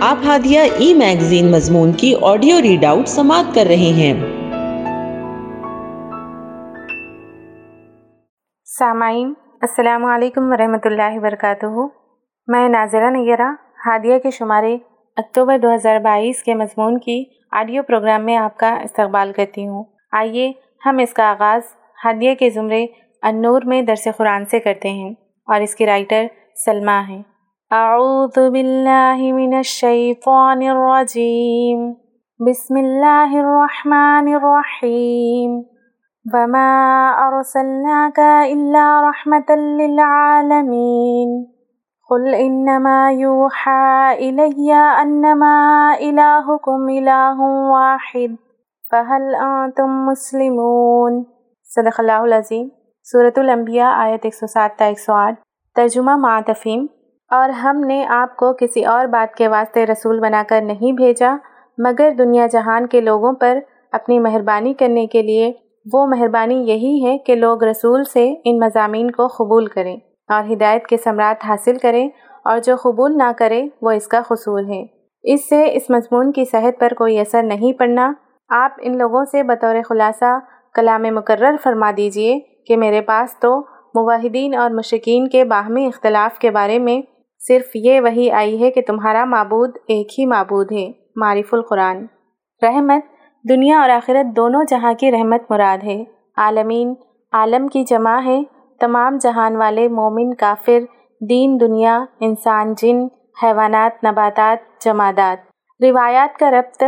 آپ ہادیہ ای میگزین مضمون کی آڈیو ریڈ آؤٹ سماعت کر رہے ہیں۔ سامعین، السلام علیکم ورحمۃ اللہ وبرکاتہ۔ میں ناظرہ نیرہ ہادیہ کے شمارے اکتوبر دو ہزار بائیس کے مضمون کی آڈیو پروگرام میں آپ کا استقبال کرتی ہوں۔ آئیے ہم اس کا آغاز ہادیہ کے زمرے النور میں درس قرآن سے کرتے ہیں اور اس کی رائٹر سلمہ ہیں۔ اعوذ باللہ من الشیطان الرجیم بسم اللہ الرحمن الرحیم وما ارسلناک الا رحمتا للعالمین قل انما یوحا الی انما الہکم الہ واحد. فہل انتم مسلمون؟ صدق اللہ العظیم صورت الانبیاء آیت ایک سو سات تا ایک سو آٹھ. ترجمہ معتفیم. اور ہم نے آپ کو کسی اور بات کے واسطے رسول بنا کر نہیں بھیجا، مگر دنیا جہان کے لوگوں پر اپنی مہربانی کرنے کے لیے، وہ مہربانی یہی ہے کہ لوگ رسول سے ان مضامین کو قبول کریں اور ہدایت کے ثمرات حاصل کریں اور جو قبول نہ کرے، وہ اس کا خصول ہے۔ اس سے اس مضمون کی صحت پر کوئی اثر نہیں پڑنا۔ آپ ان لوگوں سے بطور خلاصہ کلام مقرر فرما دیجیے کہ میرے پاس تو مواحدین اور مشکین کے باہمی اختلاف کے بارے میں صرف یہ وہی آئی ہے کہ تمہارا معبود ایک ہی معبود ہے، معرف القرآن۔ رحمت دنیا اور آخرت دونوں جہاں کی رحمت مراد ہے۔ عالمین، عالم کی جمع ہے۔ تمام جہان والے مومن، کافر، دین، دنیا، انسان، جن، حیوانات، نباتات، جمادات۔ روایات کا ربط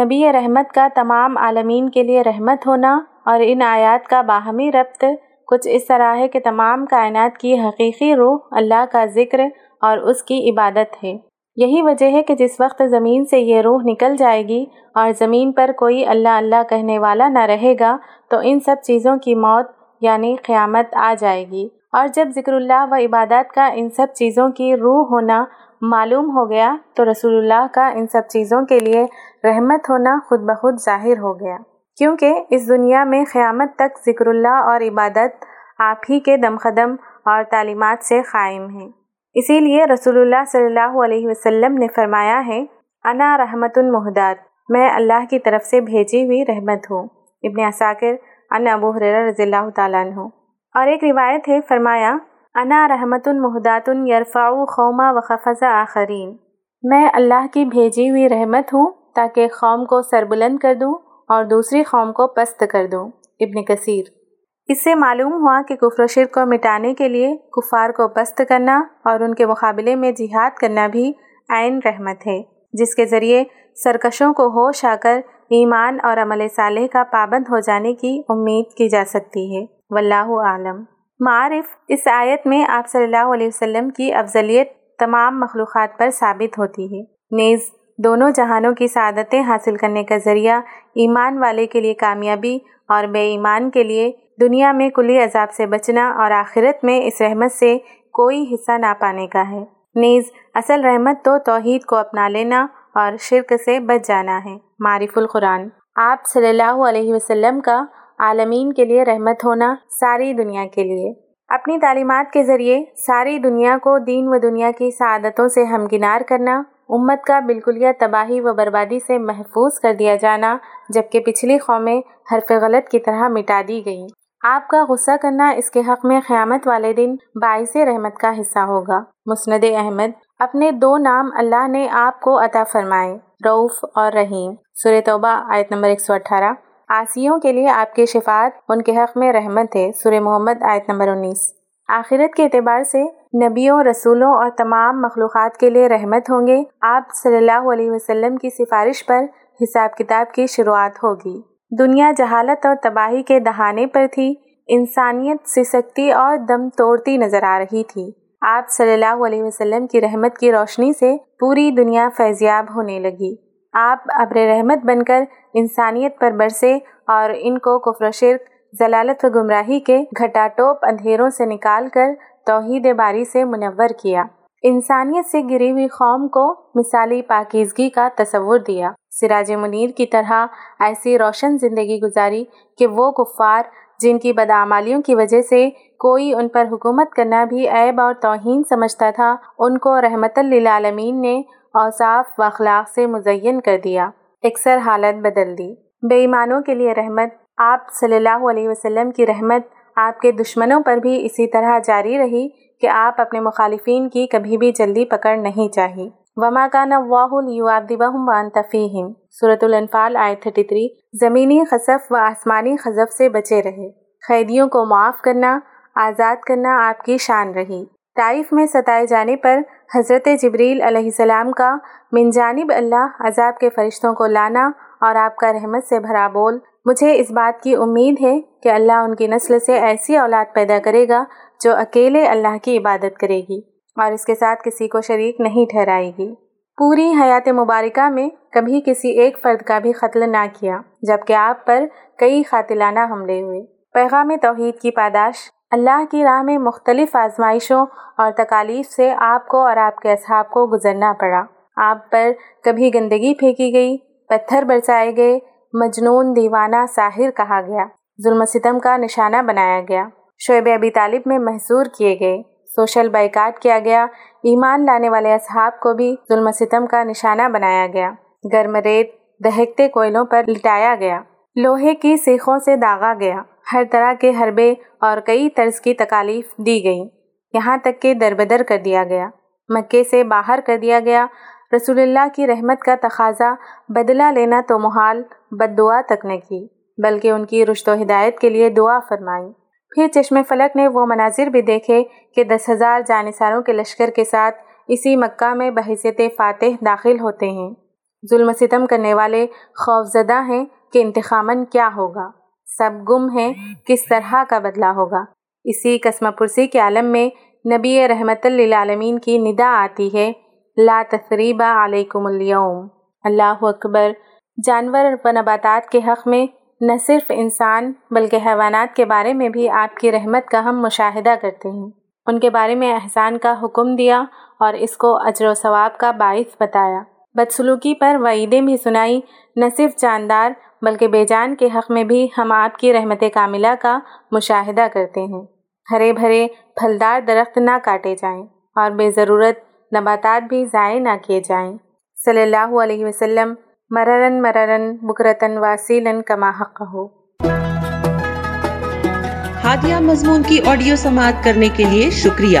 نبی رحمت کا تمام عالمین کے لیے رحمت ہونا اور ان آیات کا باہمی ربط کچھ اس طرح ہے کہ تمام کائنات کی حقیقی روح اللہ کا ذکر اور اس کی عبادت ہے۔ یہی وجہ ہے کہ جس وقت زمین سے یہ روح نکل جائے گی اور زمین پر کوئی اللہ اللہ کہنے والا نہ رہے گا، تو ان سب چیزوں کی موت یعنی قیامت آ جائے گی۔ اور جب ذکر اللہ و عبادات کا ان سب چیزوں کی روح ہونا معلوم ہو گیا، تو رسول اللہ کا ان سب چیزوں کے لیے رحمت ہونا خود بخود ظاہر ہو گیا۔ کیونکہ اس دنیا میں قیامت تک ذکر اللہ اور عبادت آپ ہی کے دم قدم اور تعلیمات سے قائم ہیں۔ اسی لیے رسول اللہ صلی اللہ علیہ وسلم نے فرمایا ہے، انا رحمت المحداد میں اللہ کی طرف سے بھیجی ہوئی رحمت ہوں۔ ابن اساکر ان ابو حریر رضی اللہ تعالیٰ عنہ۔ اور ایک روایت ہے، فرمایا، انا رحمت المحدات یرفع خوما و خفظ آخرین۔ میں اللہ کی بھیجی ہوئی رحمت ہوں تاکہ قوم کو سربلند کر دوں اور دوسری قوم کو پست کر دوں۔ ابن کثیر۔ اس سے معلوم ہوا کہ کفر و شرک کو مٹانے کے لیے کفار کو پست کرنا اور ان کے مقابلے میں جہاد کرنا بھی عین رحمت ہے، جس کے ذریعے سرکشوں کو ہوش آ کر ایمان اور عمل صالح کا پابند ہو جانے کی امید کی جا سکتی ہے۔ واللہ عالم معارف۔ اس آیت میں آپ صلی اللہ علیہ وسلم کی افضلیت تمام مخلوقات پر ثابت ہوتی ہے۔ نیز، دونوں جہانوں کی سعادتیں حاصل کرنے کا ذریعہ ایمان والے کے لیے کامیابی اور بے ایمان کے لیے دنیا میں کلی عذاب سے بچنا اور آخرت میں اس رحمت سے کوئی حصہ نہ پانے کا ہے۔ نیز، اصل رحمت تو توحید کو اپنا لینا اور شرک سے بچ جانا ہے۔ معرف القرآن۔ آپ صلی اللہ علیہ وسلم کا عالمین کے لیے رحمت ہونا ساری دنیا کے لیے۔ اپنی تعلیمات کے ذریعے ساری دنیا کو دین و دنیا کی سعادتوں سے ہمگنار کرنا، امت کا بالکلیہ تباہی و بربادی سے محفوظ کر دیا جانا، جبکہ پچھلی قومیں حرف غلط کی طرح مٹا دی گئیں۔ آپ کا غصہ کرنا اس کے حق میں قیامت والے دن باعث رحمت کا حصہ ہوگا۔ مسند احمد، اپنے دو نام اللہ نے آپ کو عطا فرمائے روف اور رحیم۔ سر توبہ، آیت نمبر 118 آسیوں کے لیے آپ کے شفاعت، ان کے حق میں رحمت ہے۔ سر محمد، آیت نمبر انیس۔ آخرت کے اعتبار سے نبیوں، رسولوں اور تمام مخلوقات کے لیے رحمت ہوں گے۔ آپ صلی اللہ علیہ وسلم کی سفارش پر حساب کتاب کی شروعات ہوگی۔ دنیا جہالت اور تباہی کے دہانے پر تھی۔ انسانیت سسکتی اور دم توڑتی نظر آ رہی تھی۔ آپ صلی اللہ علیہ وسلم کی رحمت کی روشنی سے پوری دنیا فیضیاب ہونے لگی۔ آپ ابر رحمت بن کر انسانیت پر برسے اور ان کو کفر و شرک، ضلالت و گمراہی کے گھٹا ٹوپ اندھیروں سے نکال کر توحید باری سے منور کیا۔ انسانیت سے گری ہوئی قوم کو مثالی پاکیزگی کا تصور دیا۔ سراج منیر کی طرح ایسی روشن زندگی گزاری کہ وہ کفار جن کی بدعمالیوں کی وجہ سے کوئی ان پر حکومت کرنا بھی عیب اور توہین سمجھتا تھا، ان کو رحمت للعالمین نے اوصاف و اخلاق سے مزین کر دیا۔ اکثر حالت بدل دی۔ بے ایمانوں کے لیے رحمت، آپ صلی اللہ علیہ وسلم کی رحمت آپ کے دشمنوں پر بھی اسی طرح جاری رہی کہ آپ اپنے مخالفین کی کبھی بھی جلدی پکڑ نہیں چاہی۔ وما کا نواہ وان تفیم صورت الانفال آئے 33 زمینی خصف و آسمانی خذف سے بچے رہے۔ قیدیوں کو معاف کرنا، آزاد کرنا آپ کی شان رہی۔ طائف میں ستائے جانے پر حضرت جبریل علیہ السلام کا من جانب اللہ عذاب کے فرشتوں کو لانا اور آپ کا رحمت سے بھرا بول۔ مجھے اس بات کی امید ہے کہ اللہ ان کی نسل سے ایسی اولاد پیدا کرے گا جو اکیلے اللہ کی عبادت کرے گی۔ اور اس کے ساتھ کسی کو شریک نہیں ٹھہرائے گی۔ پوری حیات مبارکہ میں کبھی کسی ایک فرد کا بھی قتل نہ کیا، جبکہ آپ پر کئی قاتلانہ حملے ہوئے۔ پیغام توحید کی پاداش۔ اللہ کی راہ میں مختلف آزمائشوں اور تکالیف سے آپ کو اور آپ کے اصحاب کو گزرنا پڑا۔ آپ پر کبھی گندگی پھینکی گئی، پتھر برسائے گئے، مجنون دیوانہ ساحر کہا گیا۔ ظلم ستم کا نشانہ بنایا گیا۔ شعیب ابی طالب میں محصور کیے گئے۔ سوشل بائیکاٹ کیا گیا۔ ایمان لانے والے اصحاب کو بھی ظلم ستم کا نشانہ بنایا گیا۔ گرم ریت دہکتے کوئلوں پر لٹایا گیا۔ لوہے کی سیخوں سے داغا گیا۔ ہر طرح کے حربے اور کئی طرز کی تکالیف دی گئیں۔ یہاں تک کہ دربدر کر دیا گیا۔ مکے سے باہر کر دیا گیا۔ رسول اللہ کی رحمت کا تقاضا بدلہ لینا تو محال بد دعا تک نہ کی، بلکہ ان کی رشت و ہدایت کے لیے دعا فرمائی۔ پھر چشم فلک نے وہ مناظر بھی دیکھے کہ دس ہزار جانساروں کے لشکر کے ساتھ اسی مکہ میں بحثیت فاتح داخل ہوتے ہیں۔ ظلم ستم کرنے والے خوفزدہ ہیں کہ انتخامن کیا ہوگا۔ سب گم ہیں، کس طرح کا بدلہ ہوگا۔ اسی قسم پرسی کے عالم میں نبی رحمت للعالمین کی ندا آتی ہے۔ لا تثریبہ علیکم اليوم۔ اللہ اکبر۔ جانور و نباتات کے حق میں نہ صرف انسان بلکہ حیوانات کے بارے میں بھی آپ کی رحمت کا ہم مشاہدہ کرتے ہیں۔ ان کے بارے میں احسان کا حکم دیا اور اس کو اجر و ثواب کا باعث بتایا۔ بدسلوکی پر وعیدیں بھی سنائی، نہ صرف جاندار بلکہ بے جان کے حق میں بھی ہم آپ کی رحمت کاملہ کا مشاہدہ کرتے ہیں۔ ہرے بھرے پھلدار درخت نہ کاٹے جائیں اور بے ضرورت نباتات بھی ضائع نہ کیے جائیں۔ صلی اللہ علیہ وسلم مررن مررن بکرتن واسیلن کما حق ہو۔ ہادیہ مضمون کی آڈیو سماعت کرنے کے لیے شکریہ۔